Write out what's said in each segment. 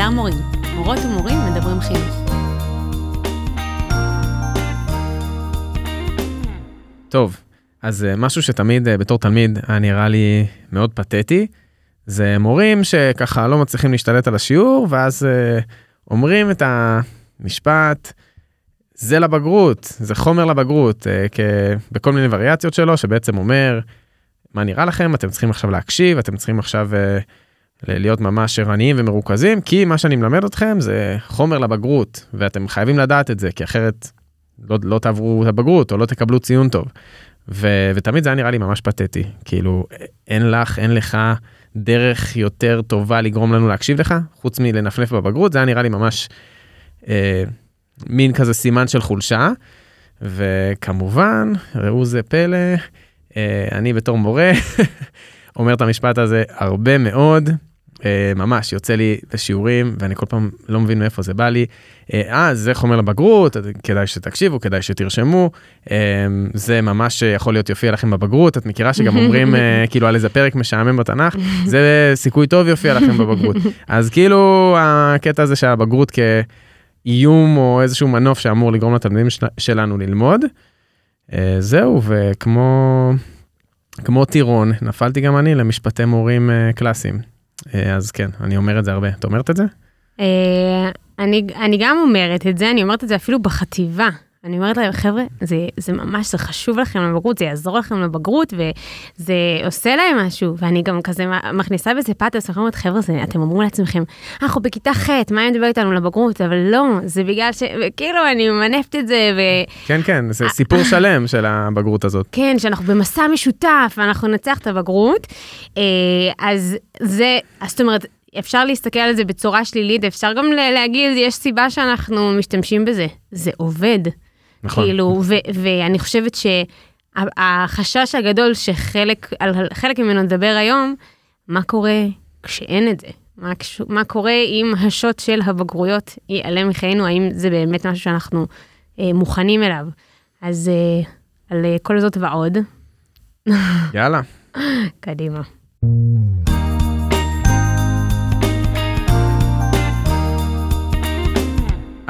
חדר מורים, מורות ומורים מדברים חינוך. טוב, אז אה, משהו שתמיד אה, בתור תלמיד היה נראה לי מאוד פתטי, זה מורים שככה לא מצליחים להשתלט על השיעור, ואז אה, אומרים את המשפט, זה לבגרות, זה חומר לבגרות, בכל מיני וריאציות שלו, שבעצם אומר, מה נראה לכם, אתם צריכים עכשיו להקשיב, אתם צריכים עכשיו להיות ממש ערניים ומרוכזים, כי מה שאני מלמד אתכם זה חומר לבגרות, ואתם חייבים לדעת את זה, כי אחרת לא, לא תעברו את הבגרות או לא תקבלו ציון טוב. ו, ותמיד זה היה נראה לי ממש פתטי, כאילו אין לך, אין לך דרך יותר טובה לגרום לנו להקשיב לך, חוץ מלנפנף בבגרות, זה היה נראה לי ממש אה, מין כזה סימן של חולשה. וכמובן, ראו זה פלא, אה, אני בתור מורה אומר את המשפט הזה הרבה מאוד, ממש יוצא לי בשיעורים ואני כל פעם לא מבין מאיפה זה בא לי. אה, אה זה חומר לבגרות, כדאי שתקשיבו, כדאי שתרשמו, אה, זה ממש יכול להיות יופיע לכם בבגרות, את מכירה שגם אומרים אה, כאילו על איזה פרק משעמם בתנ"ך, זה סיכוי טוב יופיע לכם בבגרות. אז כאילו הקטע הזה של הבגרות כאיום או איזשהו מנוף שאמור לגרום לתלמידים של, שלנו ללמוד. אה, זהו, וכמו כמו טירון, נפלתי גם אני למשפטי מורים אה, קלאסיים. אה, אז כן, אני אומר את זה הרבה. את אומרת את זה? אה, אני, אני גם אומרת את זה, אני אומרת את זה אפילו בחטיבה. אני אומרת להם, חבר'ה, זה, זה ממש, זה חשוב לכם לבגרות, זה יעזור לכם לבגרות, וזה עושה להם משהו. ואני גם כזה מכניסה בזה פאטוס, אני אומרת, חבר'ה, זה, אתם אומרים לעצמכם, אנחנו בכיתה ח', מה הם מדבר איתנו לבגרות? אבל לא, זה בגלל ש... כאילו, אני ממנפת את זה, ו... כן, כן, זה סיפור שלם של הבגרות הזאת. כן, שאנחנו במסע משותף, ואנחנו ננצח את הבגרות. אה, אז זה, זאת אומרת, אפשר להסתכל על זה בצורה שלילית, אפשר גם להגיד, יש סיבה שאנחנו משתמשים בזה. זה עובד. נכון. כאילו, ו- ואני חושבת שהחשש הגדול שחלק, על חלק ממנו נדבר היום, מה קורה כשאין את זה? מה, מה קורה אם השוט של הבגרויות ייעלם מחיינו? האם זה באמת משהו שאנחנו אה, מוכנים אליו? אז אה, על כל זאת ועוד. יאללה. קדימה.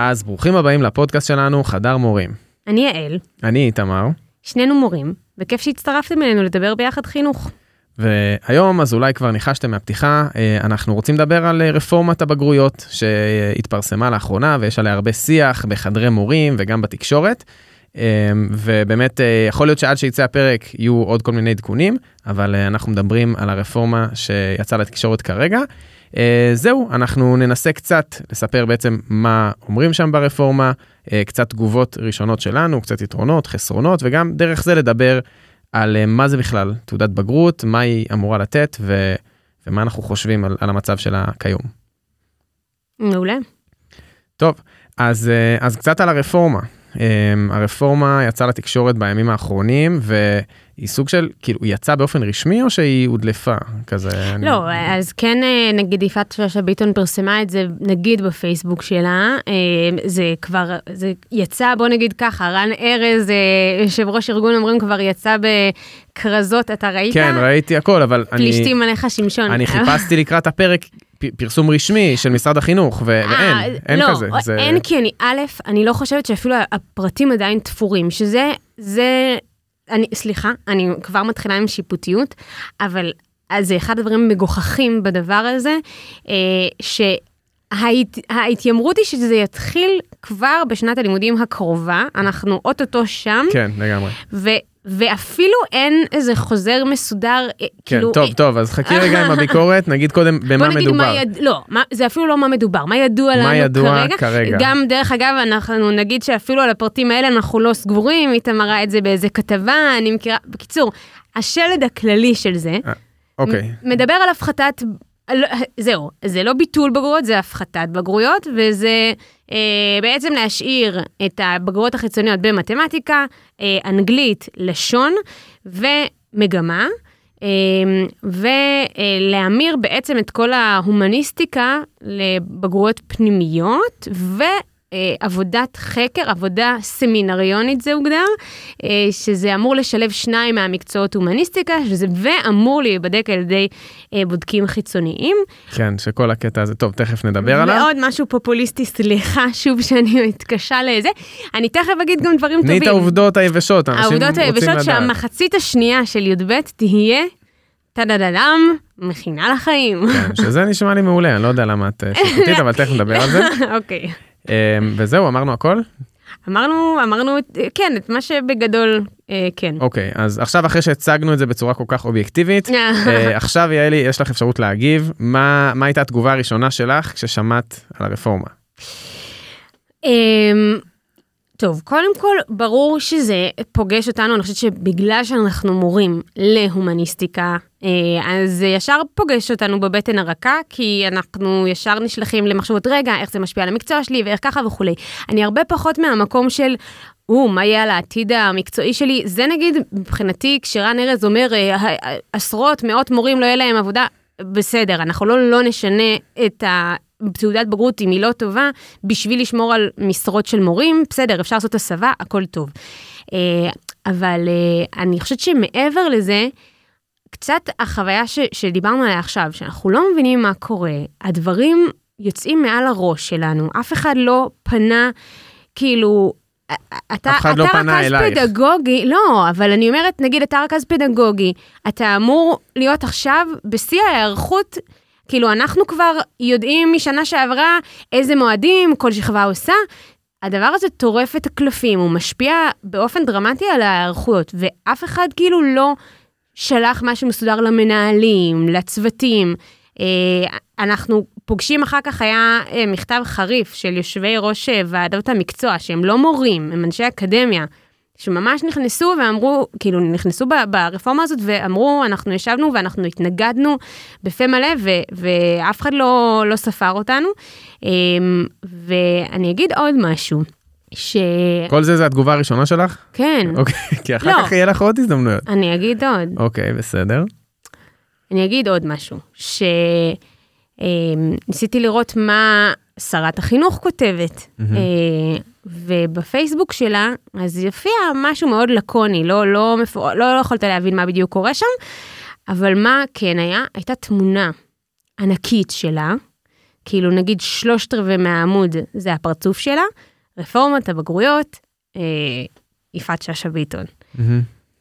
אז ברוכים הבאים לפודקאסט שלנו, חדר מורים. אני יעל. אני איתמר. שנינו מורים, וכיף שהצטרפתם אלינו לדבר ביחד חינוך. והיום, אז אולי כבר ניחשתם מהפתיחה, אה, אנחנו רוצים לדבר על אה, רפורמת הבגרויות שהתפרסמה לאחרונה ויש עליה הרבה שיח בחדרי מורים וגם בתקשורת. אה, ובאמת יכול להיות שעד שיצא הפרק יהיו עוד כל מיני עדכונים, אבל אנחנו מדברים על הרפורמה שיצאה לתקשורת כרגע. Uh, זהו, אנחנו ננסה קצת לספר בעצם מה אומרים שם ברפורמה, uh, קצת תגובות ראשונות שלנו, קצת יתרונות, חסרונות, וגם דרך זה לדבר על uh, מה זה בכלל תעודת בגרות, מה היא אמורה לתת ו, ומה אנחנו חושבים על, על המצב שלה כיום. מעולה. טוב, אז, uh, אז קצת על הרפורמה. הרפורמה יצאה לתקשורת בימים האחרונים, ו... היא סוג של, כאילו, היא יצאה באופן רשמי או שהיא הודלפה כזה? לא, אני... אז כן, אה, נגיד יפעת שאשא ביטון פרסמה את זה, נגיד בפייסבוק שלה, אה, זה כבר, זה יצא, בוא נגיד ככה, רן ארז, אה, יושב ראש ארגון אומרים, כבר יצא בכרזות, אתה ראית? כן, ראיתי הכל, אבל אני... פלישתים עליך שמשון. אני חיפשתי לקראת הפרק פרסום רשמי של משרד החינוך, ואין, אין לא, כזה. לא, אין כי אני, א', אני לא חושבת שאפילו הפרטים עדיין תפורים, שזה, זה אני, סליחה, אני כבר מתחילה עם שיפוטיות, אבל זה אחד הדברים המגוחכים בדבר הזה, אה, שההתיימרות היא שזה יתחיל כבר בשנת הלימודים הקרובה, אנחנו אוטוטו שם. כן, לגמרי. ואפילו אין איזה חוזר מסודר, אה, כן, כאילו... טוב, טוב, אז חכי רגע עם הביקורת, נגיד קודם במה מדובר. בוא נגיד מה יד... לא, מה, זה אפילו לא מה מדובר, מה ידוע לנו מה ידוע כרגע. כרגע. גם, דרך אגב, אנחנו נגיד שאפילו על הפרטים האלה אנחנו לא סגורים, איתמר ראה את זה באיזה כתבה, אני מכירה... בקיצור, השלד הכללי של זה, 아, אה, אוקיי. מדבר על הפחתת זהו, זה לא ביטול בגרויות, זה הפחתת בגרויות, וזה אה, בעצם להשאיר את הבגרויות החיצוניות במתמטיקה, אה, אנגלית, לשון ומגמה, אה, ולהמיר בעצם את כל ההומניסטיקה לבגרויות פנימיות, אה, עבודת חקר, עבודה סמינריונית זה הוגדר, אה, שזה אמור לשלב שניים מהמקצועות הומניסטיקה, שזה ואמור להיבדק על ידי אה, בודקים חיצוניים. כן, שכל הקטע הזה, טוב, תכף נדבר עליו. ועוד משהו פופוליסטי, סליחה, שוב שאני מתקשה לזה. אני תכף אגיד גם דברים תני טובים. את העובדות היבשות, אנשים רוצים לדעת. העובדות היבשות שהמחצית השנייה של י"ב תהיה טה-דה-דה-דם, מכינה לחיים. כן, שזה נשמע לי מעולה, אני לא יודע למה את אה, שיפוטית, אבל תכף נדבר על זה. אוקיי. אה, וזהו, אמרנו הכל? אמרנו, אמרנו, את- כן, את מה שבגדול, אה, כן. אוקיי, אז עכשיו אחרי שהצגנו את זה בצורה כל כך אובייקטיבית, אה, עכשיו יעלי, יש לך אפשרות להגיב, מה מה הייתה התגובה הראשונה שלך כששמעת על הרפורמה? טוב, קודם כל, ברור שזה פוגש אותנו, אני חושבת שבגלל שאנחנו מורים להומניסטיקה, אה, אז זה ישר פוגש אותנו בבטן הרכה, כי אנחנו ישר נשלחים למחשבות, רגע, איך זה משפיע על המקצוע שלי, ואיך ככה וכולי. אני הרבה פחות מהמקום של... או, מה יהיה על העתיד המקצועי שלי? זה נגיד, מבחינתי, כשרן ארז אומר, אה, עשרות, מאות מורים לא יהיה להם עבודה, בסדר, אנחנו לא, לא נשנה את ה... תעודת בגרות אם היא לא טובה, בשביל לשמור על משרות של מורים, בסדר, אפשר לעשות הסבה, הכל טוב. אה, אבל אה, אני חושבת שמעבר לזה, קצת החוויה ש, שדיברנו עליה עכשיו, שאנחנו לא מבינים מה קורה, הדברים יוצאים מעל הראש שלנו, אף אחד לא פנה, כאילו, אתה, אף אחד לא אתה פנה רכז אלייך. פדגוגי, לא, אבל אני אומרת, נגיד אתה רכז פדגוגי, אתה אמור להיות עכשיו בשיא ההיערכות, כאילו אנחנו כבר יודעים משנה שעברה איזה מועדים כל שכבה עושה. הדבר הזה טורף את הקלפים, הוא משפיע באופן דרמטי על ההיערכויות, ואף אחד כאילו לא שלח משהו מסודר למנהלים, לצוותים. אה, אנחנו פוגשים אחר כך היה אה, מכתב חריף של יושבי ראש אה, ועדות המקצוע, שהם לא מורים, הם אנשי אקדמיה, שממש נכנסו ואמרו, כאילו נכנסו ברפורמה הזאת ואמרו, אנחנו ישבנו ואנחנו התנגדנו בפה מלא ו- ואף אחד לא, לא ספר אותנו. אה, ואני אגיד עוד משהו, שכן, כל זה זה התגובה הראשונה שלך? אוקיי, כי אחר לא. כך יהיה לך עוד הזדמנויות. אני אגיד עוד. אוקיי, בסדר. אני אגיד עוד משהו, שניסיתי לראות מה שרת החינוך כותבת. אה, ובפייסבוק שלה, אז יופיע משהו מאוד לקוני, לא, לא, מפור... לא, לא יכולת להבין מה בדיוק קורה שם, אבל מה כן היה? הייתה תמונה ענקית שלה, כאילו נגיד שלושת רבעי מהעמוד זה הפרצוף שלה, רפורמת הבגרויות, אה, יפעת שאשא ביטון.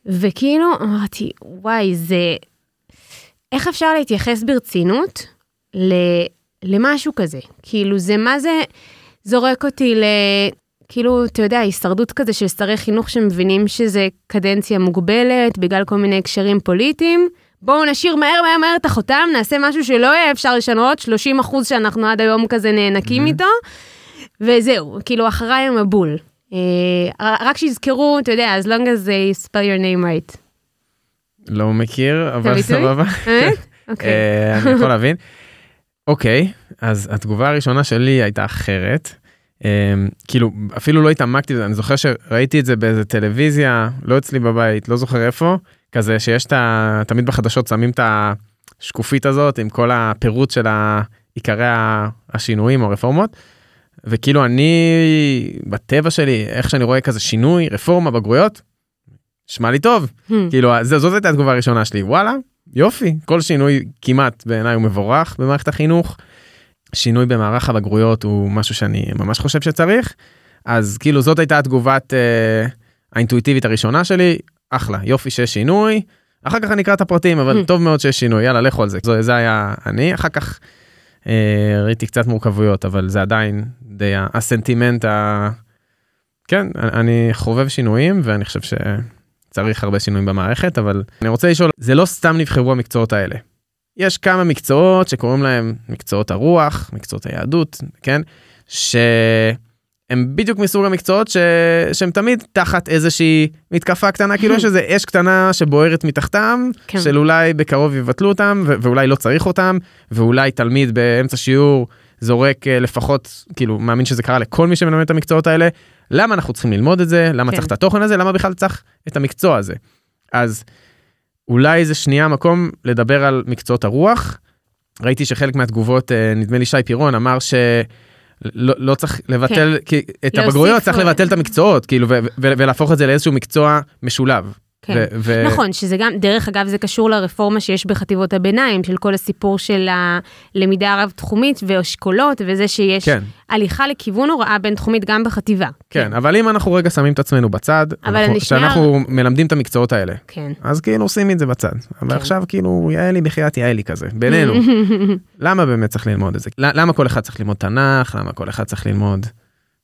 וכאילו אמרתי, וואי, זה... איך אפשר להתייחס ברצינות ל... למשהו כזה? כאילו, זה מה זה זורק אותי ל... כאילו, אתה יודע, הישרדות כזה של שרי חינוך שמבינים שזה קדנציה מוגבלת בגלל כל מיני הקשרים פוליטיים. בואו נשאיר מהר מהר מהר את החותם, נעשה משהו שלא יהיה אפשר לשנות, 30 אחוז שאנחנו עד היום כזה נאנקים איתו, וזהו, כאילו אחריי המבול. אה, רק שיזכרו, אתה יודע, as long as they spell your name right. לא מכיר, אבל? סבבה. אוקיי. אה, אני יכול להבין. אוקיי, אז התגובה הראשונה שלי הייתה אחרת. אה, כאילו, אפילו לא התעמקתי בזה, אני זוכר שראיתי את זה באיזה טלוויזיה, לא אצלי בבית, לא זוכר איפה, כזה שיש את ה... תמיד בחדשות שמים את השקופית הזאת עם כל הפירוט של עיקרי השינויים או הרפורמות. וכאילו אני, בטבע שלי, איך שאני רואה כזה שינוי, רפורמה, בגרויות, שמע לי טוב. Hmm. כאילו זאת הייתה התגובה הראשונה שלי וואלה יופי כל שינוי כמעט בעיניי הוא מבורך במערכת החינוך. שינוי במערך הבגרויות הוא משהו שאני ממש חושב שצריך אז כאילו זאת הייתה התגובת אה, האינטואיטיבית הראשונה שלי אחלה יופי שיש שינוי אחר כך אני אקרא את הפרטים אבל Hmm. טוב מאוד שיש שינוי יאללה לכו על זה זה, זה היה אני אחר כך אה, ראיתי קצת מורכבויות אבל זה עדיין די הסנטימנט ה... כן אני חובב שינויים ואני חושב ש... צריך הרבה שינויים במערכת, אבל אני רוצה לשאול, זה לא סתם נבחרו המקצועות האלה. יש כמה מקצועות שקוראים להם מקצועות הרוח, מקצועות היהדות, כן? שהם בדיוק מסוג המקצועות ש... שהם תמיד תחת איזושהי מתקפה קטנה, כאילו יש איזה אש קטנה שבוערת מתחתם, כן. של אולי בקרוב יבטלו אותם, ו- ואולי לא צריך אותם, ואולי תלמיד באמצע שיעור זורק אה, לפחות, כאילו, מאמין שזה קרה לכל מי שמלמד את המקצועות האלה. למה אנחנו צריכים ללמוד את זה? למה כן. צריך את התוכן הזה? למה בכלל צריך את המקצוע הזה? אז אולי זה שנייה מקום לדבר על מקצועות הרוח. ראיתי שחלק מהתגובות, אה, נדמה לי שי פירון אמר לא, לא צריך לבטל, כן. כי את הבגרויות צריך. לבטל את המקצועות, כאילו, ולהפוך את זה לאיזשהו מקצוע משולב. כן. ו- ו- נכון, שזה גם, דרך אגב, זה קשור לרפורמה שיש בחטיבות הביניים, של כל הסיפור של הלמידה הרב-תחומית ואשכולות, וזה שיש כן, הליכה לכיוון הוראה בין-תחומית גם בחטיבה. כן, אבל אם אנחנו רגע שמים את עצמנו בצד, אבל אנחנו- אני שנייה- שאנחנו מלמדים את המקצועות האלה, כן. אז כאילו עושים את זה בצד. אבל כן. עכשיו כאילו, יעלי בחייאת יעלי כזה, בינינו. למה באמת צריך ללמוד את זה? למה כל אחד צריך ללמוד תנ"ך? למה כל אחד צריך ללמוד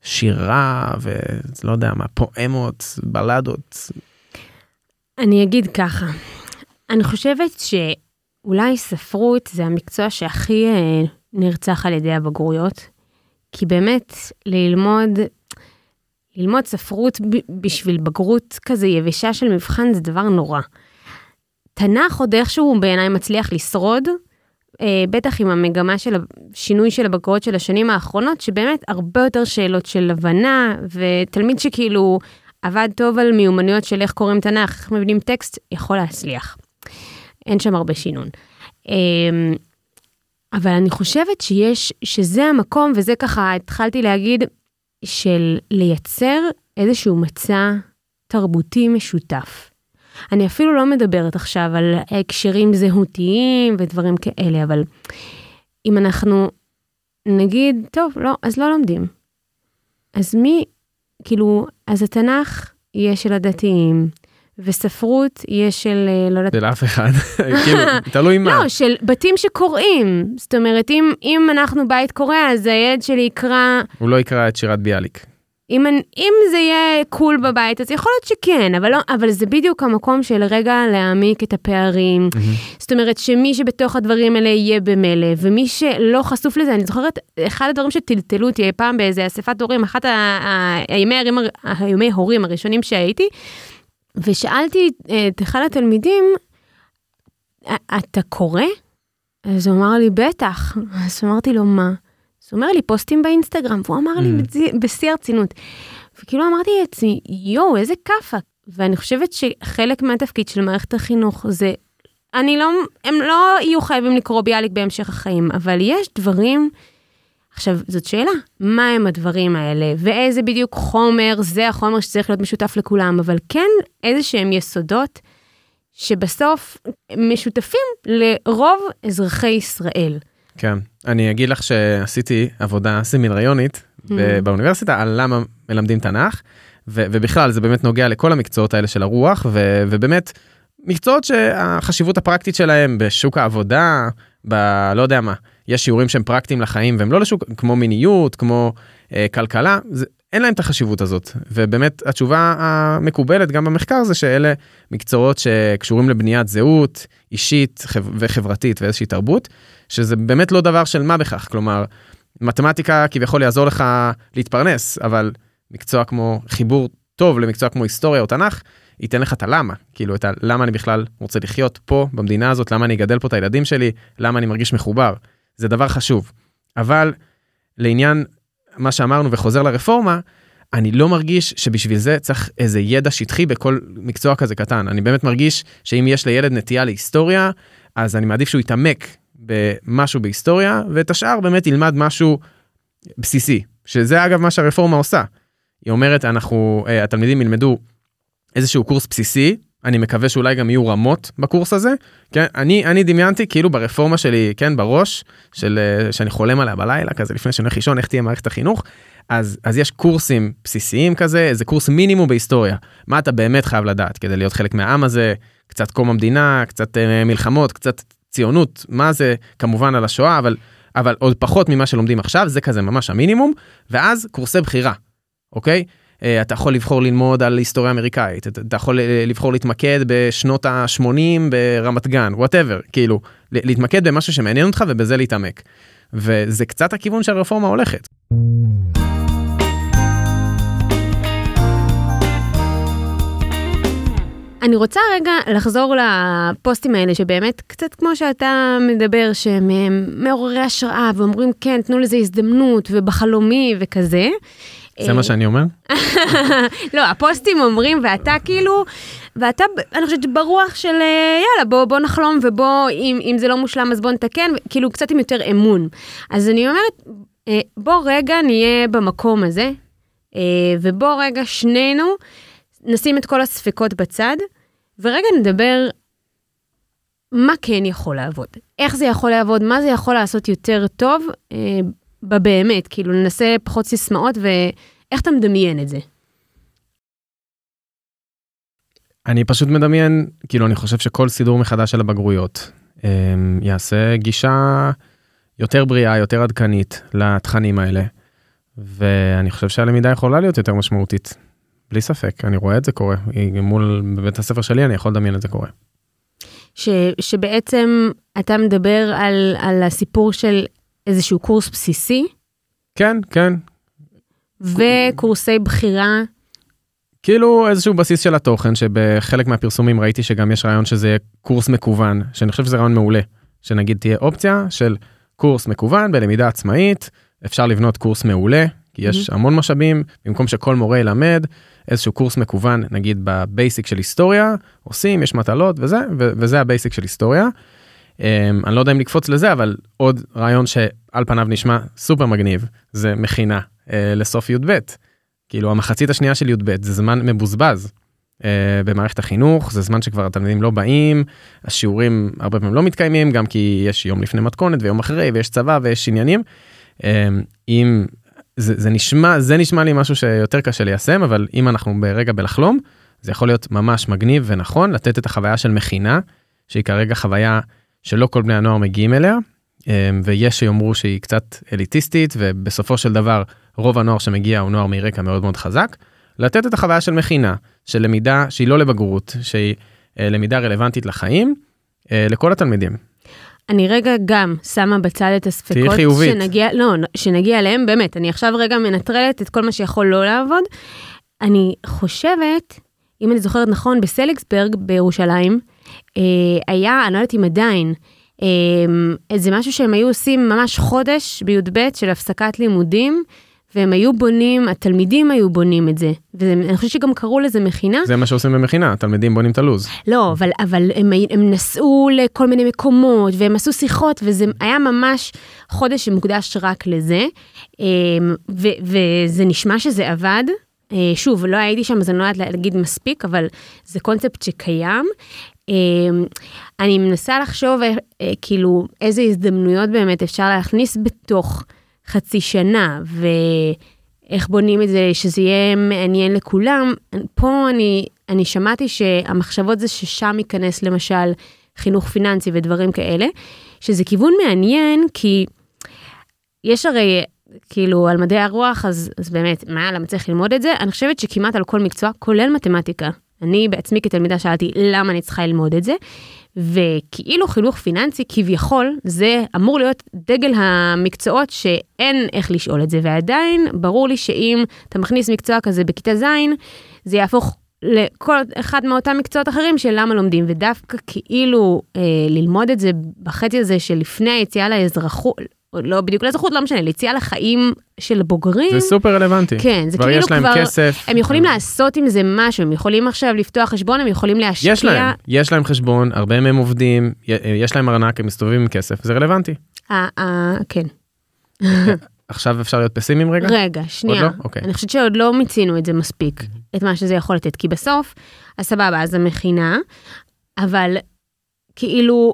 שירה ולא יודע מה, פואמות, בלדות? אני אגיד ככה, אני חושבת שאולי ספרות זה המקצוע שהכי אה, נרצח על ידי הבגרויות, כי באמת ללמוד, ללמוד ספרות בשביל בגרות כזה יבשה של מבחן זה דבר נורא. תנ"ך עוד איכשהו בעיניי מצליח לשרוד, אה, בטח עם המגמה של השינוי של הבגרויות של השנים האחרונות, שבאמת הרבה יותר שאלות של הבנה, ותלמיד שכאילו עבד טוב על מיומנויות של איך קוראים תנ"ך, איך מבינים טקסט, יכול להצליח. אין שם הרבה שינון. אמ, אבל אני חושבת שיש, שזה המקום, וזה ככה התחלתי להגיד, של לייצר איזשהו מצע תרבותי משותף. אני אפילו לא מדברת עכשיו על הקשרים זהותיים ודברים כאלה, אבל אם אנחנו נגיד, טוב, לא, אז לא לומדים. אז מי, כאילו, אז התנ"ך יהיה של הדתיים, וספרות יהיה של, אה, לא יודעת, של אף אחד, כאילו, תלוי מה. לא, של בתים שקוראים. זאת אומרת, אם, אם אנחנו בית קורא, אז הילד שלי יקרא, הוא לא יקרא את שירת ביאליק. אם, אם זה יהיה קול בבית, אז יכול להיות שכן, אבל, לא, אבל זה בדיוק המקום של רגע להעמיק את הפערים. זאת אומרת, שמי שבתוך הדברים האלה יהיה במילא, ומי שלא חשוף לזה, אני זוכרת, אחד הדברים שטלטלו אותי פעם באיזה אספת הורים, אחת הימי, הרים, הר- הימי הורים הראשונים שהייתי, ושאלתי את אחד התלמידים, "א- אתה קורא? אז הוא אמר לי, בטח. אז אמרתי לו, מה? אז הוא אומר לי, פוסטים באינסטגרם, והוא אמר לי Mm. בשיא הרצינות. וכאילו אמרתי לעצמי, יואו, איזה כאפה. ואני חושבת שחלק מהתפקיד של מערכת החינוך זה, אני לא, הם לא יהיו חייבים לקרוא ביאליק בהמשך החיים, אבל יש דברים, עכשיו, זאת שאלה, מה הם הדברים האלה, ואיזה בדיוק חומר, זה החומר שצריך להיות משותף לכולם, אבל כן איזה שהם יסודות שבסוף משותפים לרוב אזרחי ישראל. כן, אני אגיד לך שעשיתי עבודה סמינריונית ב- באוניברסיטה על למה מלמדים תנ"ך, ו- ובכלל זה באמת נוגע לכל המקצועות האלה של הרוח, ו- ובאמת מקצועות שהחשיבות הפרקטית שלהם בשוק העבודה, ב... לא יודע מה, יש שיעורים שהם פרקטיים לחיים והם לא לשוק, כמו מיניות, כמו אה, כלכלה, זה, אין להם את החשיבות הזאת. ובאמת התשובה המקובלת גם במחקר זה שאלה מקצועות שקשורים לבניית זהות אישית חב- וחברתית ואיזושהי תרבות, שזה באמת לא דבר של מה בכך, כלומר, מתמטיקה כביכול יעזור לך להתפרנס, אבל מקצוע כמו חיבור טוב למקצוע כמו היסטוריה או תנ"ך, ייתן לך את הלמה, כאילו את הלמה אני בכלל רוצה לחיות פה במדינה הזאת, למה אני אגדל פה את הילדים שלי, למה אני מרגיש מחובר. זה דבר חשוב. אבל לעניין מה שאמרנו וחוזר לרפורמה, אני לא מרגיש שבשביל זה צריך איזה ידע שטחי בכל מקצוע כזה קטן. אני באמת מרגיש שאם יש לילד נטייה להיסטוריה, אז אני מעדיף שהוא יתעמק במשהו בהיסטוריה, ואת השאר באמת ילמד משהו בסיסי, שזה אגב מה שהרפורמה עושה. היא אומרת, אנחנו, אה, התלמידים ילמדו איזשהו קורס בסיסי, אני מקווה שאולי גם יהיו רמות בקורס הזה, כן, אני, אני דמיינתי כאילו ברפורמה שלי, כן, בראש, של, אה, שאני חולם עליה בלילה, כזה לפני שאני הולך לישון, איך תהיה מערכת החינוך, אז, אז יש קורסים בסיסיים כזה, איזה קורס מינימום בהיסטוריה, מה אתה באמת חייב לדעת כדי להיות חלק מהעם הזה, קצת קום המדינה, קצת אה, מלחמות, קצת ציונות, מה זה, כמובן על השואה, אבל, אבל עוד פחות ממה שלומדים עכשיו, זה כזה ממש המינימום, ואז קורסי בחירה, אוקיי? אה, אתה יכול לבחור ללמוד על היסטוריה אמריקאית, אתה, יכול אה, לבחור להתמקד בשנות ה-80 ברמת גן, וואטאבר, כאילו, להתמקד במשהו שמעניין אותך ובזה להתעמק. וזה קצת הכיוון שהרפורמה הולכת. אני רוצה רגע לחזור לפוסטים האלה, שבאמת קצת כמו שאתה מדבר, שהם אה, מעוררי השראה, ואומרים, כן, תנו לזה הזדמנות, ובחלומי וכזה. זה מה שאני אומר? לא, הפוסטים אומרים, ואתה כאילו, ואתה, אני חושבת, ברוח של אה, יאללה, בוא, בוא נחלום, ובוא, אם, אם זה לא מושלם, אז בוא נתקן, כאילו קצת עם יותר אמון. אז אני אומרת, אה, בוא רגע נהיה במקום הזה, אה, ובוא רגע שנינו נשים את כל הספקות בצד, ורגע נדבר מה כן יכול לעבוד, איך זה יכול לעבוד, מה זה יכול לעשות יותר טוב אה, בבאמת, כאילו ננסה פחות סיסמאות ואיך אתה מדמיין את זה. אני פשוט מדמיין, כאילו אני חושב שכל סידור מחדש של הבגרויות אה, יעשה גישה יותר בריאה, יותר עדכנית לתכנים האלה, ואני חושב שהלמידה יכולה להיות יותר משמעותית, בלי ספק, אני רואה את זה קורה, מול בבית הספר שלי אני יכול לדמיין את זה קורה. ש, שבעצם אתה מדבר על, על הסיפור של איזשהו קורס בסיסי? כן, כן. וקורסי בחירה? כאילו איזשהו בסיס של התוכן שבחלק מהפרסומים ראיתי שגם יש רעיון שזה יהיה קורס מקוון שאני חושב שזה רעיון מעולה שנגיד תהיה אופציה של קורס מקוון בלמידה עצמאית אפשר לבנות קורס מעולה כי יש mm-hmm. המון משאבים במקום שכל מורה ילמד איזשהו קורס מקוון נגיד בבייסיק של היסטוריה עושים יש מטלות וזה ו- וזה ה basic של היסטוריה. אמ, אני לא יודע אם לקפוץ לזה אבל עוד רעיון שעל פניו נשמע סופר מגניב זה מכינה אה, לסוף י"ב. כאילו המחצית השנייה של י"ב זה זמן מבוזבז אה, במערכת החינוך זה זמן שכבר התלמידים לא באים השיעורים הרבה פעמים לא מתקיימים גם כי יש יום לפני מתכונת ויום אחרי ויש צבא ויש עניינים. אמ, אם זה, זה נשמע זה נשמע לי משהו שיותר קשה ליישם אבל אם אנחנו ברגע בלחלום זה יכול להיות ממש מגניב ונכון לתת את החוויה של מכינה שהיא כרגע חוויה שלא כל בני הנוער מגיעים אליה אמ, ויש שיאמרו שהיא קצת אליטיסטית ובסופו של דבר רוב הנוער שמגיע הוא נוער מרקע מאוד מאוד חזק. לתת את החוויה של מכינה של למידה שהיא לא לבגרות שהיא אה, למידה רלוונטית לחיים אה, לכל התלמידים. אני רגע גם שמה בצד את הספקות. שנגיע, לא, שנגיע אליהם, באמת, אני עכשיו רגע מנטרלת את כל מה שיכול לא לעבוד. אני חושבת, אם אני זוכרת נכון, בסליקסברג בירושלים, היה, אני לא יודעת אם עדיין, אה, זה משהו שהם היו עושים ממש חודש בי"ב של הפסקת לימודים. והם היו בונים, התלמידים היו בונים את זה, ואני חושבת שגם קראו לזה מכינה. זה מה שעושים במכינה, התלמידים בונים את הלו"ז. לא, אבל, אבל הם, הם נסעו לכל מיני מקומות, והם עשו שיחות, וזה היה ממש חודש שמוקדש רק לזה, אמ, ו, וזה נשמע שזה עבד. אה, שוב, לא הייתי שם, אז אני לא יודעת להגיד מספיק, אבל זה קונספט שקיים. אמ, אני מנסה לחשוב אה, כאילו איזה הזדמנויות באמת אפשר להכניס בתוך חצי שנה, ואיך בונים את זה שזה יהיה מעניין לכולם. פה אני, אני שמעתי שהמחשבות זה ששם ייכנס למשל חינוך פיננסי ודברים כאלה, שזה כיוון מעניין כי יש הרי כאילו על מדעי הרוח אז, אז באמת מה למה צריך ללמוד את זה? אני חושבת שכמעט על כל מקצוע כולל מתמטיקה. אני בעצמי כתלמידה שאלתי למה אני צריכה ללמוד את זה? וכאילו חינוך פיננסי כביכול זה אמור להיות דגל המקצועות שאין איך לשאול את זה. ועדיין ברור לי שאם אתה מכניס מקצוע כזה בכיתה ז' זה יהפוך לכל אחד מאותם מקצועות אחרים של למה לומדים. ודווקא כאילו אה, ללמוד את זה בחצי הזה שלפני היציאה לאזרחות לא בדיוק לאזרחות, לא משנה, ליציאה לחיים של בוגרים. זה סופר רלוונטי. כן, זה כבר כאילו יש להם כבר, כסף. הם יכולים לעשות עם זה משהו, הם יכולים עכשיו לפתוח חשבון, הם יכולים להשקיע. יש להם, יש להם חשבון, הרבה מהם עובדים, יש להם ארנק, הם מסתובבים עם כסף, זה רלוונטי. אה, אה, כן. עכשיו אפשר להיות פסימיים רגע? רגע, שנייה. עוד לא? אוקיי. אני חושבת שעוד לא מיצינו את זה מספיק, את מה שזה יכול לתת, כי בסוף, אז סבבה, אז המכינה, אבל כאילו,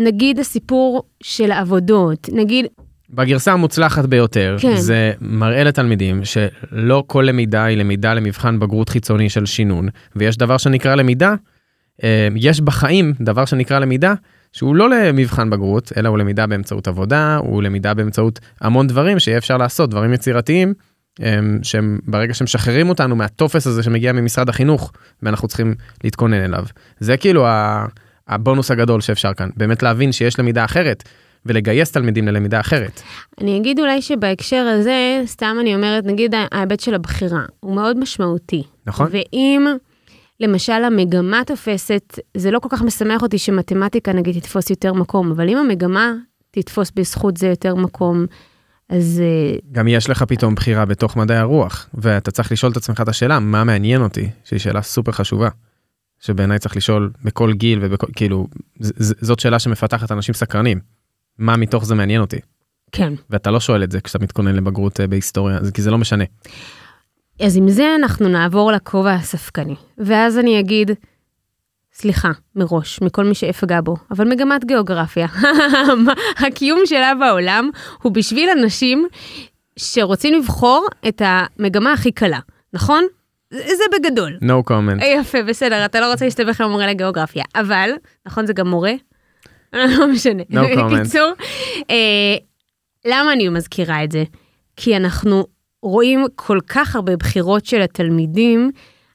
נגיד הסיפור של העבודות, נגיד, בגרסה המוצלחת ביותר כן. זה מראה לתלמידים שלא כל למידה היא למידה למבחן בגרות חיצוני של שינון ויש דבר שנקרא למידה אה, יש בחיים דבר שנקרא למידה שהוא לא למבחן בגרות אלא הוא למידה באמצעות עבודה הוא למידה באמצעות המון דברים שיהיה אפשר לעשות דברים יצירתיים אה, שהם ברגע שמשחררים אותנו מהטופס הזה שמגיע ממשרד החינוך ואנחנו צריכים להתכונן אליו זה כאילו הבונוס הגדול שאפשר כאן באמת להבין שיש למידה אחרת. ולגייס תלמידים ללמידה אחרת. אני אגיד אולי שבהקשר הזה, סתם אני אומרת, נגיד ההיבט של הבחירה, הוא מאוד משמעותי. נכון. ואם למשל המגמה תופסת, זה לא כל כך משמח אותי שמתמטיקה נגיד תתפוס יותר מקום, אבל אם המגמה תתפוס בזכות זה יותר מקום, אז... אה, גם יש לך פתאום בחירה בתוך מדעי הרוח, ואתה צריך לשאול את עצמך את השאלה, מה מעניין אותי? שהיא שאלה סופר חשובה. שבעיניי צריך לשאול בכל גיל ובכל, כאילו, זאת שאלה שמפתחת אנשים סקרנים. מה מתוך זה מעניין אותי. כן. ואתה לא שואל את זה כשאתה מתכונן לבגרות אה, בהיסטוריה, כי זה לא משנה. אז עם זה אנחנו נעבור לכובע הספקני, ואז אני אגיד, סליחה, מראש, מכל מי שאפגע בו, אבל מגמת גיאוגרפיה, הקיום שלה בעולם הוא בשביל אנשים שרוצים לבחור את המגמה הכי קלה, נכון? זה בגדול. no comment. יפה, בסדר, אתה לא רוצה להסתבך עם המורה לגיאוגרפיה, אבל, נכון, זה גם מורה? לא משנה. No comment. בקיצור, אה, למה אני מזכירה את זה? כי אנחנו רואים כל כך הרבה בחירות של התלמידים,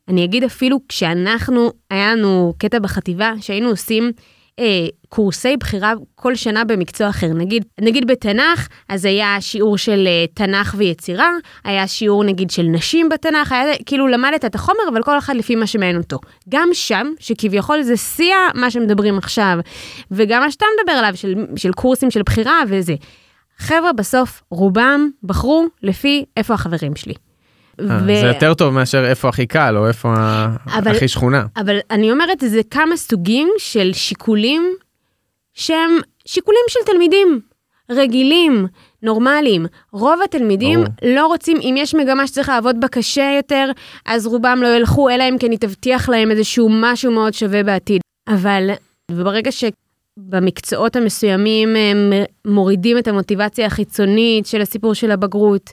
אני אגיד אפילו כשאנחנו, היה לנו קטע בחטיבה שהיינו עושים אה, קורסי בחירה כל שנה במקצוע אחר. נגיד, נגיד בתנ"ך, אז היה שיעור של אה, תנ"ך ויצירה, היה שיעור נגיד של נשים בתנ"ך, היה כאילו למדת את החומר, אבל כל אחד לפי מה שמעניין אותו. גם שם, שכביכול זה שיא מה שמדברים עכשיו, וגם מה שאתה מדבר עליו, של, של קורסים של בחירה וזה. חבר'ה, בסוף, רובם בחרו לפי איפה החברים שלי. אה, זה יותר טוב מאשר איפה הכי קל, או איפה אבל- הכי שכונה. אבל אני אומרת, זה כמה סוגים של שיקולים שהם שיקולים של תלמידים רגילים, נורמליים. רוב התלמידים ברור. לא רוצים, אם יש מגמה שצריך לעבוד בה קשה יותר, אז רובם לא ילכו, אלא אם כן היא תבטיח להם איזשהו משהו מאוד שווה בעתיד. אבל ברגע שבמקצועות המסוימים הם מורידים את המוטיבציה החיצונית של הסיפור של הבגרות,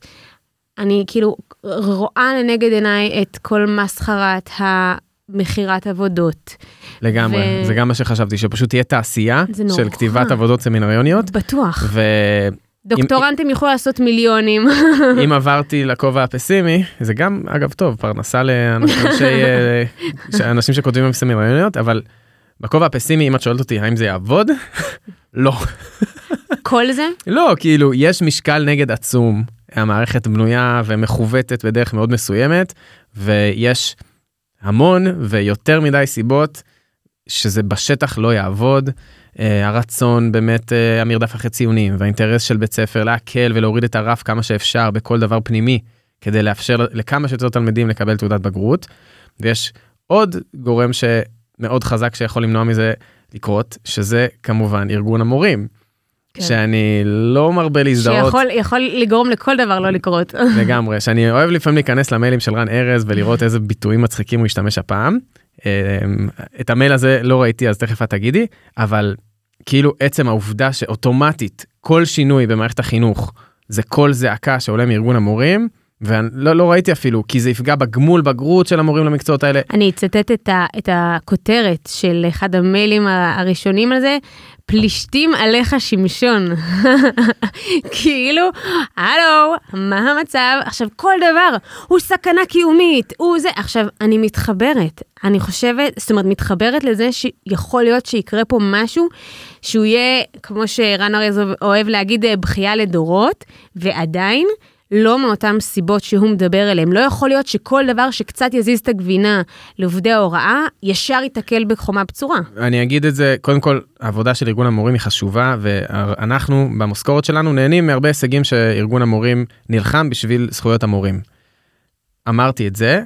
אני כאילו רואה לנגד עיניי את כל מסחרת המכירת עבודות. לגמרי, ו- זה גם מה שחשבתי, שפשוט תהיה תעשייה. של כתיבת עבודות סמינריוניות, בטוח. ואם דוקטורנטים יוכלו לעשות מיליונים. עברתי לכובע הפסימי, זה גם, אגב, טוב, פרנסה אה, אנשים שכותבים בסמינריוניות, אבל בכובע הפסימי, אם את שואלת אותי האם זה יעבוד, לא. כל זה, לא, כאילו, יש משקל נגד עצום. המערכת בנויה ומכוותת בדרך מאוד מסוימת, ויש המון ויותר מדי סיבות שזה בשטח לא יעבוד. Uh, הרצון באמת, uh, המרדף אחרי ציונים והאינטרס של בית ספר להקל ולהוריד את הרף כמה שאפשר בכל דבר פנימי, כדי לאפשר לכמה שיותר תלמידים לקבל תעודת בגרות. ויש עוד גורם שמאוד חזק שיכול למנוע מזה לקרות, שזה כמובן ארגון המורים. כן. שאני לא מרבה להזדהות שיכול יכול לגרום לכל דבר לא לקרות. לגמרי, שאני אוהב לפעמים להיכנס למיילים של רן ארז ולראות איזה ביטויים מצחיקים הוא השתמש הפעם. אמ, את המייל הזה לא ראיתי אז תכף את תגידי, אבל כאילו עצם העובדה שאוטומטית כל שינוי במערכת החינוך זה קול זעקה שעולה מארגון המורים, ולא לא ראיתי אפילו כי זה יפגע בגמול בגרות של המורים למקצועות האלה. אני אצטט את, ה, את הכותרת של אחד המיילים הראשונים על זה, פלישתים עליך שמשון. כאילו, הלו, מה המצב? עכשיו, כל דבר הוא סכנה קיומית, הוא זה. עכשיו, אני מתחברת, אני חושבת, זאת אומרת, מתחברת לזה שיכול להיות שיקרה פה משהו שהוא יהיה, כמו שרן ארז אוהב להגיד, בכייה לדורות, ועדיין, לא מאותן סיבות שהוא מדבר עליהן. לא יכול להיות שכל דבר שקצת יזיז את הגבינה לעובדי ההוראה, ישר ייתקל בחומה בצורה. אני אגיד את זה, קודם כל, העבודה של ארגון המורים היא חשובה, ואנחנו במשכורת שלנו נהנים מהרבה הישגים שארגון המורים נלחם בשביל זכויות המורים. אמרתי את זה,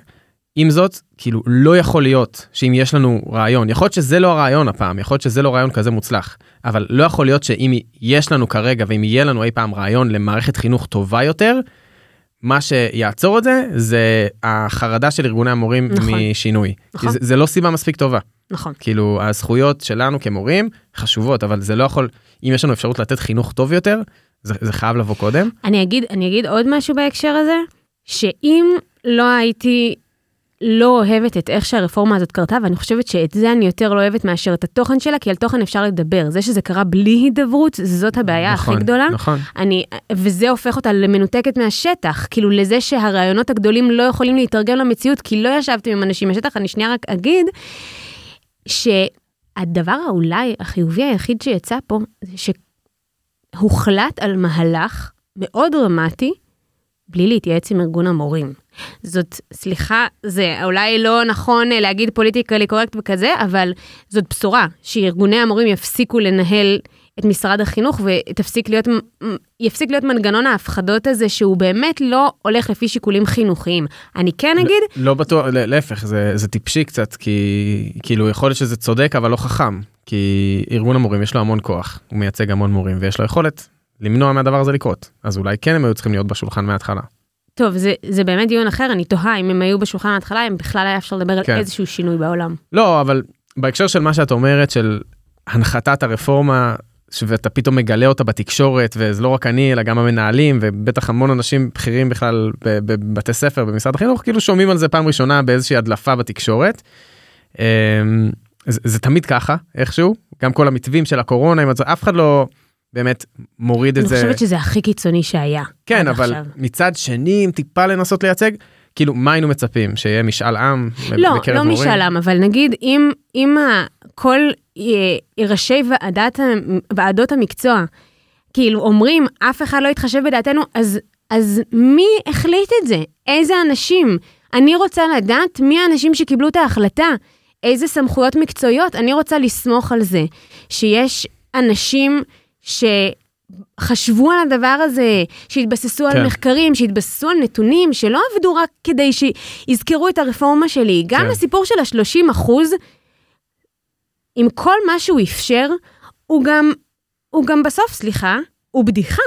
עם זאת, כאילו, לא יכול להיות שאם יש לנו רעיון, יכול להיות שזה לא הרעיון הפעם, יכול להיות שזה לא רעיון כזה מוצלח, אבל לא יכול להיות שאם יש לנו כרגע, ואם יהיה לנו אי פעם רעיון למערכת חינוך טובה יותר, מה שיעצור את זה, זה החרדה של ארגוני המורים נכון. משינוי. נכון. זה, זה לא סיבה מספיק טובה. נכון. כאילו הזכויות שלנו כמורים חשובות אבל זה לא יכול אם יש לנו אפשרות לתת חינוך טוב יותר זה, זה חייב לבוא קודם אני אגיד, אני אגיד עוד משהו בהקשר הזה, שאם לא הייתי לא אוהבת את איך שהרפורמה הזאת קרתה, ואני חושבת שאת זה אני יותר לא אוהבת מאשר את התוכן שלה, כי על תוכן אפשר לדבר. זה שזה קרה בלי הידברות, זאת הבעיה נכון, הכי גדולה. נכון אני, וזה הופך אותה למנותקת מהשטח, כאילו לזה שהרעיונות הגדולים לא יכולים להתרגם למציאות, כי לא ישבתם עם אנשים מהשטח. אני שנייה רק אגיד, שהדבר האולי החיובי היחיד שיצא פה, זה שהוחלט על מהלך מאוד דרמטי, בלי להתייעץ עם ארגון המורים. זאת, סליחה, זה אולי לא נכון אה, להגיד פוליטיקלי קורקט וכזה, אבל זאת בשורה, שארגוני המורים יפסיקו לנהל את משרד החינוך ותפסיק להיות, יפסיק להיות מנגנון ההפחדות הזה שהוא באמת לא הולך לפי שיקולים חינוכיים. אני כן אגיד, לא בטוח ל- להפך זה, זה טיפשי קצת כי כאילו יכול להיות שזה צודק אבל לא חכם כי ארגון המורים יש לו המון כוח הוא מייצג המון מורים ויש לו יכולת למנוע מהדבר הזה לקרות. אז אולי כן הם היו צריכים להיות בשולחן מההתחלה. טוב, זה, זה באמת דיון אחר, אני תוהה אם הם היו בשולחן ההתחלה, אם בכלל היה אפשר לדבר כן. על איזשהו שינוי בעולם. לא, אבל בהקשר של מה שאת אומרת, של הנחתת הרפורמה, ואתה פתאום מגלה אותה בתקשורת, וזה לא רק אני, אלא גם המנהלים, ובטח המון אנשים בכירים בכלל בבתי ספר, במשרד החינוך, כאילו שומעים על זה פעם ראשונה באיזושהי הדלפה בתקשורת. אמ, זה, זה תמיד ככה, איכשהו, גם כל המתווים של הקורונה, אם את- אף אחד לא באמת מוריד את אני זה. חושבת שזה הכי קיצוני שהיה. כן, אבל עכשיו. מצד שני, אם טיפה לנסות לייצג, כאילו, מה היינו מצפים? שיהיה משאל עם לא, בקרב לא מורים? משאל עם, אבל נגיד אם, אם כל אה, ראשי ועדת, ועדות המקצוע, כאילו אומרים, אף אחד לא יתחשב בדעתנו, אז, אז מי החליט את זה? איזה אנשים? אני רוצה לדעת מי האנשים שקיבלו את ההחלטה, איזה סמכויות מקצועיות. אני רוצה לסמוך על זה שיש אנשים שחשבו על הדבר הזה, שהתבססו כן. על מחקרים, שהתבססו על נתונים, שלא עבדו רק כדי שיזכרו את הרפורמה שלי. גם כן. הסיפור של ה-30 אחוז, עם כל מה שהוא אפשר, הוא גם, הוא גם בסוף, סליחה, הוא בדיחה.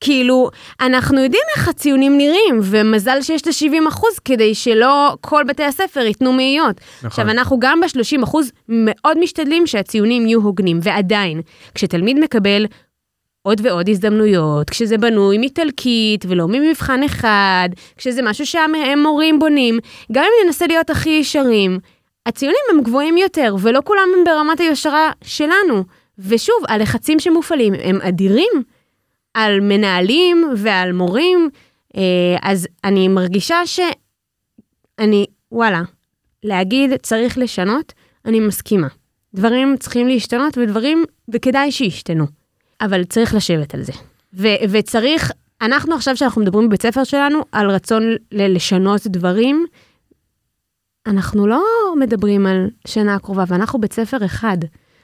כאילו, אנחנו יודעים איך הציונים נראים, ומזל שיש את ה-70 אחוז כדי שלא כל בתי הספר ייתנו מאיות. נכון. עכשיו, אנחנו גם ב-30 אחוז מאוד משתדלים שהציונים יהיו הוגנים, ועדיין, כשתלמיד מקבל עוד ועוד הזדמנויות, כשזה בנוי מתלקית ולא ממבחן אחד, כשזה משהו שהמורים בונים, גם אם ננסה להיות הכי ישרים, הציונים הם גבוהים יותר, ולא כולם הם ברמת היושרה שלנו. ושוב, הלחצים שמופעלים הם אדירים על מנהלים ועל מורים, אה, אז אני מרגישה שאני, וואלה, להגיד צריך לשנות, אני מסכימה. דברים צריכים להשתנות ודברים, וכדאי שישתנו. אבל צריך לשבת על זה. ו- וצריך, אנחנו עכשיו שאנחנו מדברים בבית ספר שלנו על רצון ל- לשנות דברים, אנחנו לא מדברים על שנה הקרובה, ואנחנו בית ספר אחד.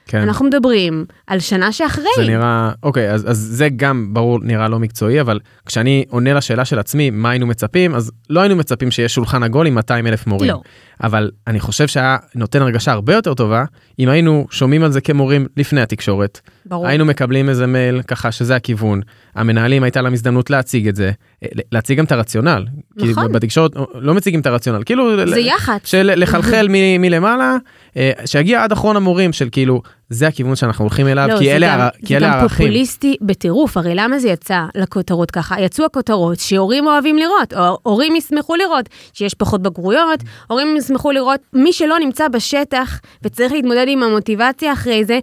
כן. אנחנו מדברים על שנה שאחרי. זה נראה, אוקיי, אז, אז זה גם ברור נראה לא מקצועי, אבל כשאני עונה לשאלה של עצמי, מה היינו מצפים, אז לא היינו מצפים שיהיה שולחן עגול עם 200 אלף מורים. לא. אבל אני חושב שהיה נותן הרגשה הרבה יותר טובה, אם היינו שומעים על זה כמורים לפני התקשורת. ברור. היינו מקבלים איזה מייל ככה שזה הכיוון, המנהלים הייתה להם הזדמנות להציג את זה, להציג גם את הרציונל. כי נכון. בתקשורת לא מציגים את הרציונל, כאילו... זה יח"צ. של לחלחל מ- מלמעלה, אה, שיגיע עד אחרון המורים של כאילו, זה הכיוון שאנחנו הולכים אליו, לא, כי אלה כי אלה זה גם הערכים. פופוליסטי בטירוף, הרי למה זה יצא לכותרות ככה? יצאו הכותרות שהורים אוהבים לראות, או הורים ישמחו לראות שיש פחות בגרויות, הורים ישמחו לראות, מי שלא נמצא בשטח וצריך להתמודד עם המוטיבציה אחרי זה,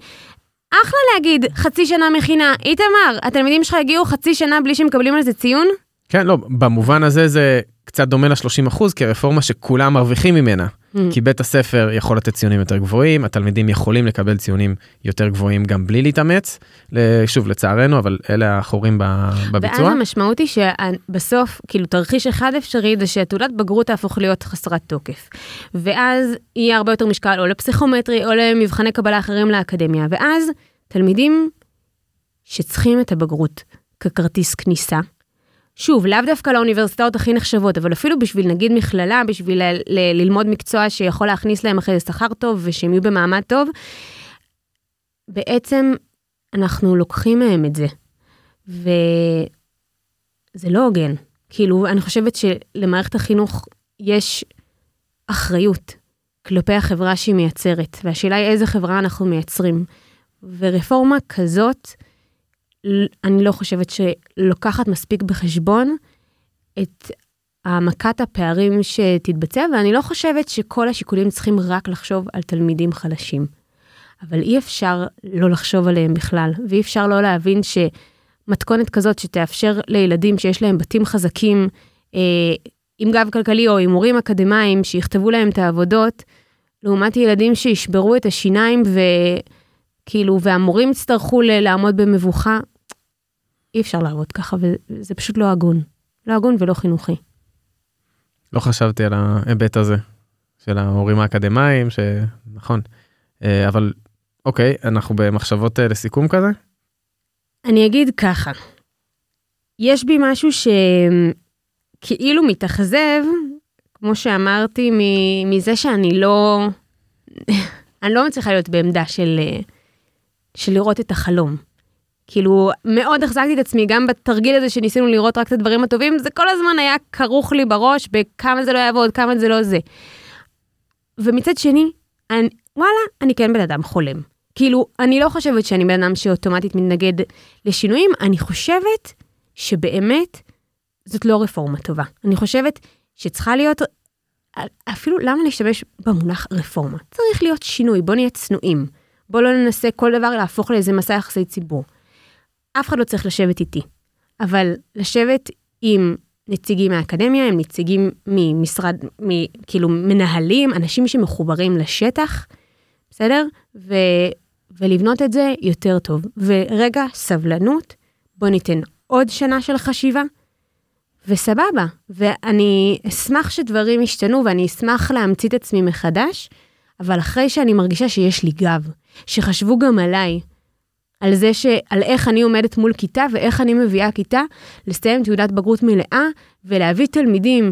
אחלה להגיד חצי שנה מכינה, איתמר, התלמידים שלך הגיעו חצי שנה בלי שמקבלים על זה ציון? כן, לא, במובן הזה זה קצת דומה ל-30 אחוז, כרפורמה שכולם מרוויחים ממנה. Mm. כי בית הספר יכול לתת ציונים יותר גבוהים, התלמידים יכולים לקבל ציונים יותר גבוהים גם בלי להתאמץ. שוב, לצערנו, אבל אלה החורים ב- ואז בביצוע. המשמעות היא שבסוף, כאילו תרחיש אחד אפשרי זה שתעודת בגרות תהפוך להיות חסרת תוקף. ואז יהיה הרבה יותר משקל או לפסיכומטרי או למבחני קבלה אחרים לאקדמיה. ואז תלמידים שצריכים את הבגרות ככרטיס כניסה, שוב, לאו דווקא לאוניברסיטאות הכי נחשבות, אבל אפילו בשביל נגיד מכללה, בשביל ל- ל- ללמוד מקצוע שיכול להכניס להם אחרי זה שכר טוב ושהם יהיו במעמד טוב, בעצם אנחנו לוקחים מהם את זה. וזה לא הוגן. כאילו, אני חושבת שלמערכת החינוך יש אחריות כלפי החברה שהיא מייצרת, והשאלה היא איזה חברה אנחנו מייצרים. ורפורמה כזאת, אני לא חושבת שלוקחת מספיק בחשבון את העמקת הפערים שתתבצע, ואני לא חושבת שכל השיקולים צריכים רק לחשוב על תלמידים חלשים. אבל אי אפשר לא לחשוב עליהם בכלל, ואי אפשר לא להבין שמתכונת כזאת שתאפשר לילדים שיש להם בתים חזקים, אה, עם גב כלכלי או עם הורים אקדמאים, שיכתבו להם את העבודות, לעומת ילדים שישברו את השיניים וכאילו, והמורים יצטרכו לעמוד במבוכה, אי אפשר לעבוד ככה, וזה פשוט לא הגון. לא הגון ולא חינוכי. לא חשבתי על ההיבט הזה של ההורים האקדמיים, שנכון. אה, אבל אוקיי, אנחנו במחשבות אה, לסיכום כזה? אני אגיד ככה, יש בי משהו שכאילו מתאכזב, כמו שאמרתי, מזה שאני לא, אני לא מצליחה להיות בעמדה של, אה, של לראות את החלום. כאילו, מאוד החזקתי את עצמי, גם בתרגיל הזה שניסינו לראות רק את הדברים הטובים, זה כל הזמן היה כרוך לי בראש בכמה זה לא יעבוד, כמה זה לא זה. ומצד שני, אני, וואלה, אני כן בן אדם חולם. כאילו, אני לא חושבת שאני בן אדם שאוטומטית מתנגד לשינויים, אני חושבת שבאמת זאת לא רפורמה טובה. אני חושבת שצריכה להיות, אפילו למה להשתמש במונח רפורמה? צריך להיות שינוי, בוא נהיה צנועים. בוא לא ננסה כל דבר להפוך לאיזה מסע יחסי ציבור. אף אחד לא צריך לשבת איתי, אבל לשבת עם נציגים מהאקדמיה, עם נציגים ממשרד, מ, כאילו מנהלים, אנשים שמחוברים לשטח, בסדר? ו, ולבנות את זה יותר טוב. ורגע, סבלנות, בוא ניתן עוד שנה של חשיבה, וסבבה. ואני אשמח שדברים ישתנו, ואני אשמח להמציא את עצמי מחדש, אבל אחרי שאני מרגישה שיש לי גב, שחשבו גם עליי, על זה ש... על איך אני עומדת מול כיתה ואיך אני מביאה כיתה לסיים תעודת בגרות מלאה ולהביא תלמידים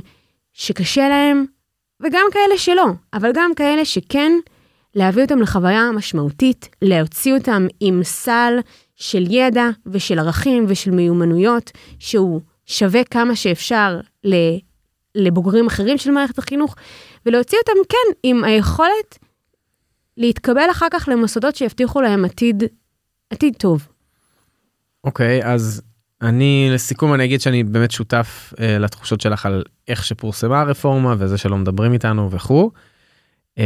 שקשה להם, וגם כאלה שלא, אבל גם כאלה שכן, להביא אותם לחוויה משמעותית, להוציא אותם עם סל של ידע ושל ערכים ושל מיומנויות, שהוא שווה כמה שאפשר לבוגרים אחרים של מערכת החינוך, ולהוציא אותם, כן, עם היכולת להתקבל אחר כך למוסדות שיבטיחו להם עתיד, עתיד טוב. אוקיי, okay, אז אני לסיכום אני אגיד שאני באמת שותף uh, לתחושות שלך על איך שפורסמה הרפורמה וזה שלא מדברים איתנו וכו'. Um,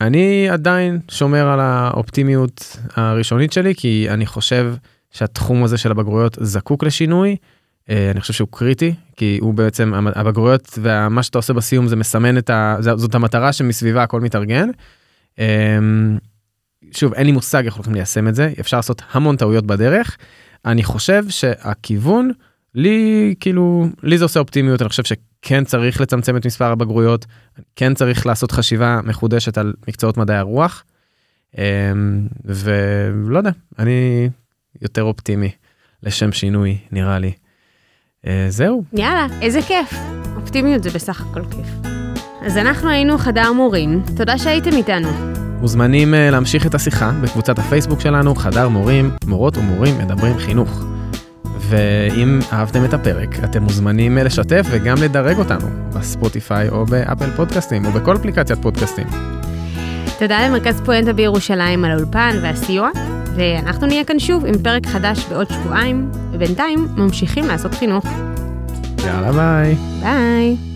אני עדיין שומר על האופטימיות הראשונית שלי כי אני חושב שהתחום הזה של הבגרויות זקוק לשינוי. Uh, אני חושב שהוא קריטי כי הוא בעצם הבגרויות ומה שאתה עושה בסיום זה מסמן את ה... זאת המטרה שמסביבה הכל מתארגן. Um, שוב אין לי מושג איך הולכים ליישם את זה אפשר לעשות המון טעויות בדרך. אני חושב שהכיוון לי כאילו לי זה עושה אופטימיות אני חושב שכן צריך לצמצם את מספר הבגרויות כן צריך לעשות חשיבה מחודשת על מקצועות מדעי הרוח. אמ, ולא יודע אני יותר אופטימי לשם שינוי נראה לי. אה, זהו. יאללה איזה כיף אופטימיות זה בסך הכל כיף. אז אנחנו היינו חדר מורים תודה שהייתם איתנו. מוזמנים אה, להמשיך את השיחה בקבוצת הפייסבוק שלנו, חדר מורים, מורות ומורים מדברים חינוך. ואם אהבתם את הפרק, אתם מוזמנים אה, לשתף וגם לדרג אותנו בספוטיפיי או באפל פודקאסטים או בכל אפליקציית פודקאסטים. תודה למרכז פואנטה בירושלים על האולפן והסיוע, ואנחנו נהיה כאן שוב עם פרק חדש בעוד שבועיים, ובינתיים ממשיכים לעשות חינוך. יאללה ביי. ביי.